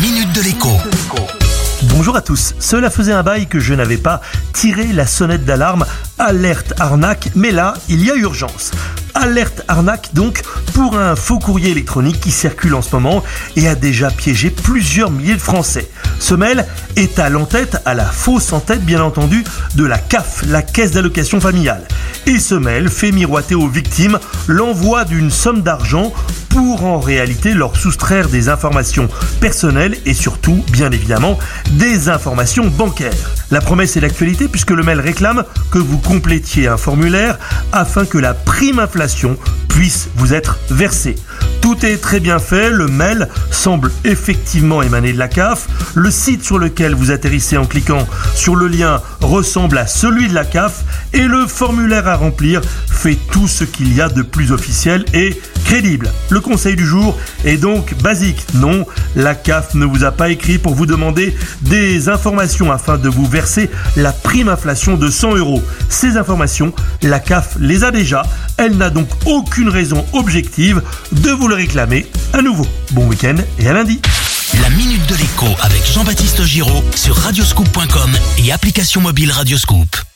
minute de l'écho. Bonjour à tous. Cela faisait un bail que je n'avais pas tiré la sonnette d'alarme alerte arnaque, mais là, il y a urgence. Alerte arnaque donc pour un faux courrier électronique qui circule en ce moment et a déjà piégé plusieurs milliers de Français. Ce mail est à l'entête, à la fausse en-tête bien entendu, de la CAF, la Caisse d'allocation familiale. Et ce mail fait miroiter aux victimes l'envoi d'une somme d'argent pour en réalité leur soustraire des informations personnelles et surtout, bien évidemment, des informations bancaires. La promesse est l'actualité puisque le mail réclame que vous complétiez un formulaire afin que la prime inflation puisse vous être versée. Tout est très bien fait, le mail semble effectivement émaner de la CAF, le site sur lequel vous atterrissez en cliquant sur le lien ressemble à celui de la CAF et le formulaire à remplir fait tout ce qu'il y a de plus officiel et crédible. Le conseil du jour est donc basique. Non, la CAF ne vous a pas écrit pour vous demander des informations afin de vous verser la prime inflation de 100 euros. Ces informations, la CAF les a déjà. Elle n'a donc aucune raison objective de vous le réclamer à nouveau. Bon week-end et à lundi. La minute de l'écho avec Jean-Baptiste Giraud sur radioscoop.com et application mobile Radioscoop.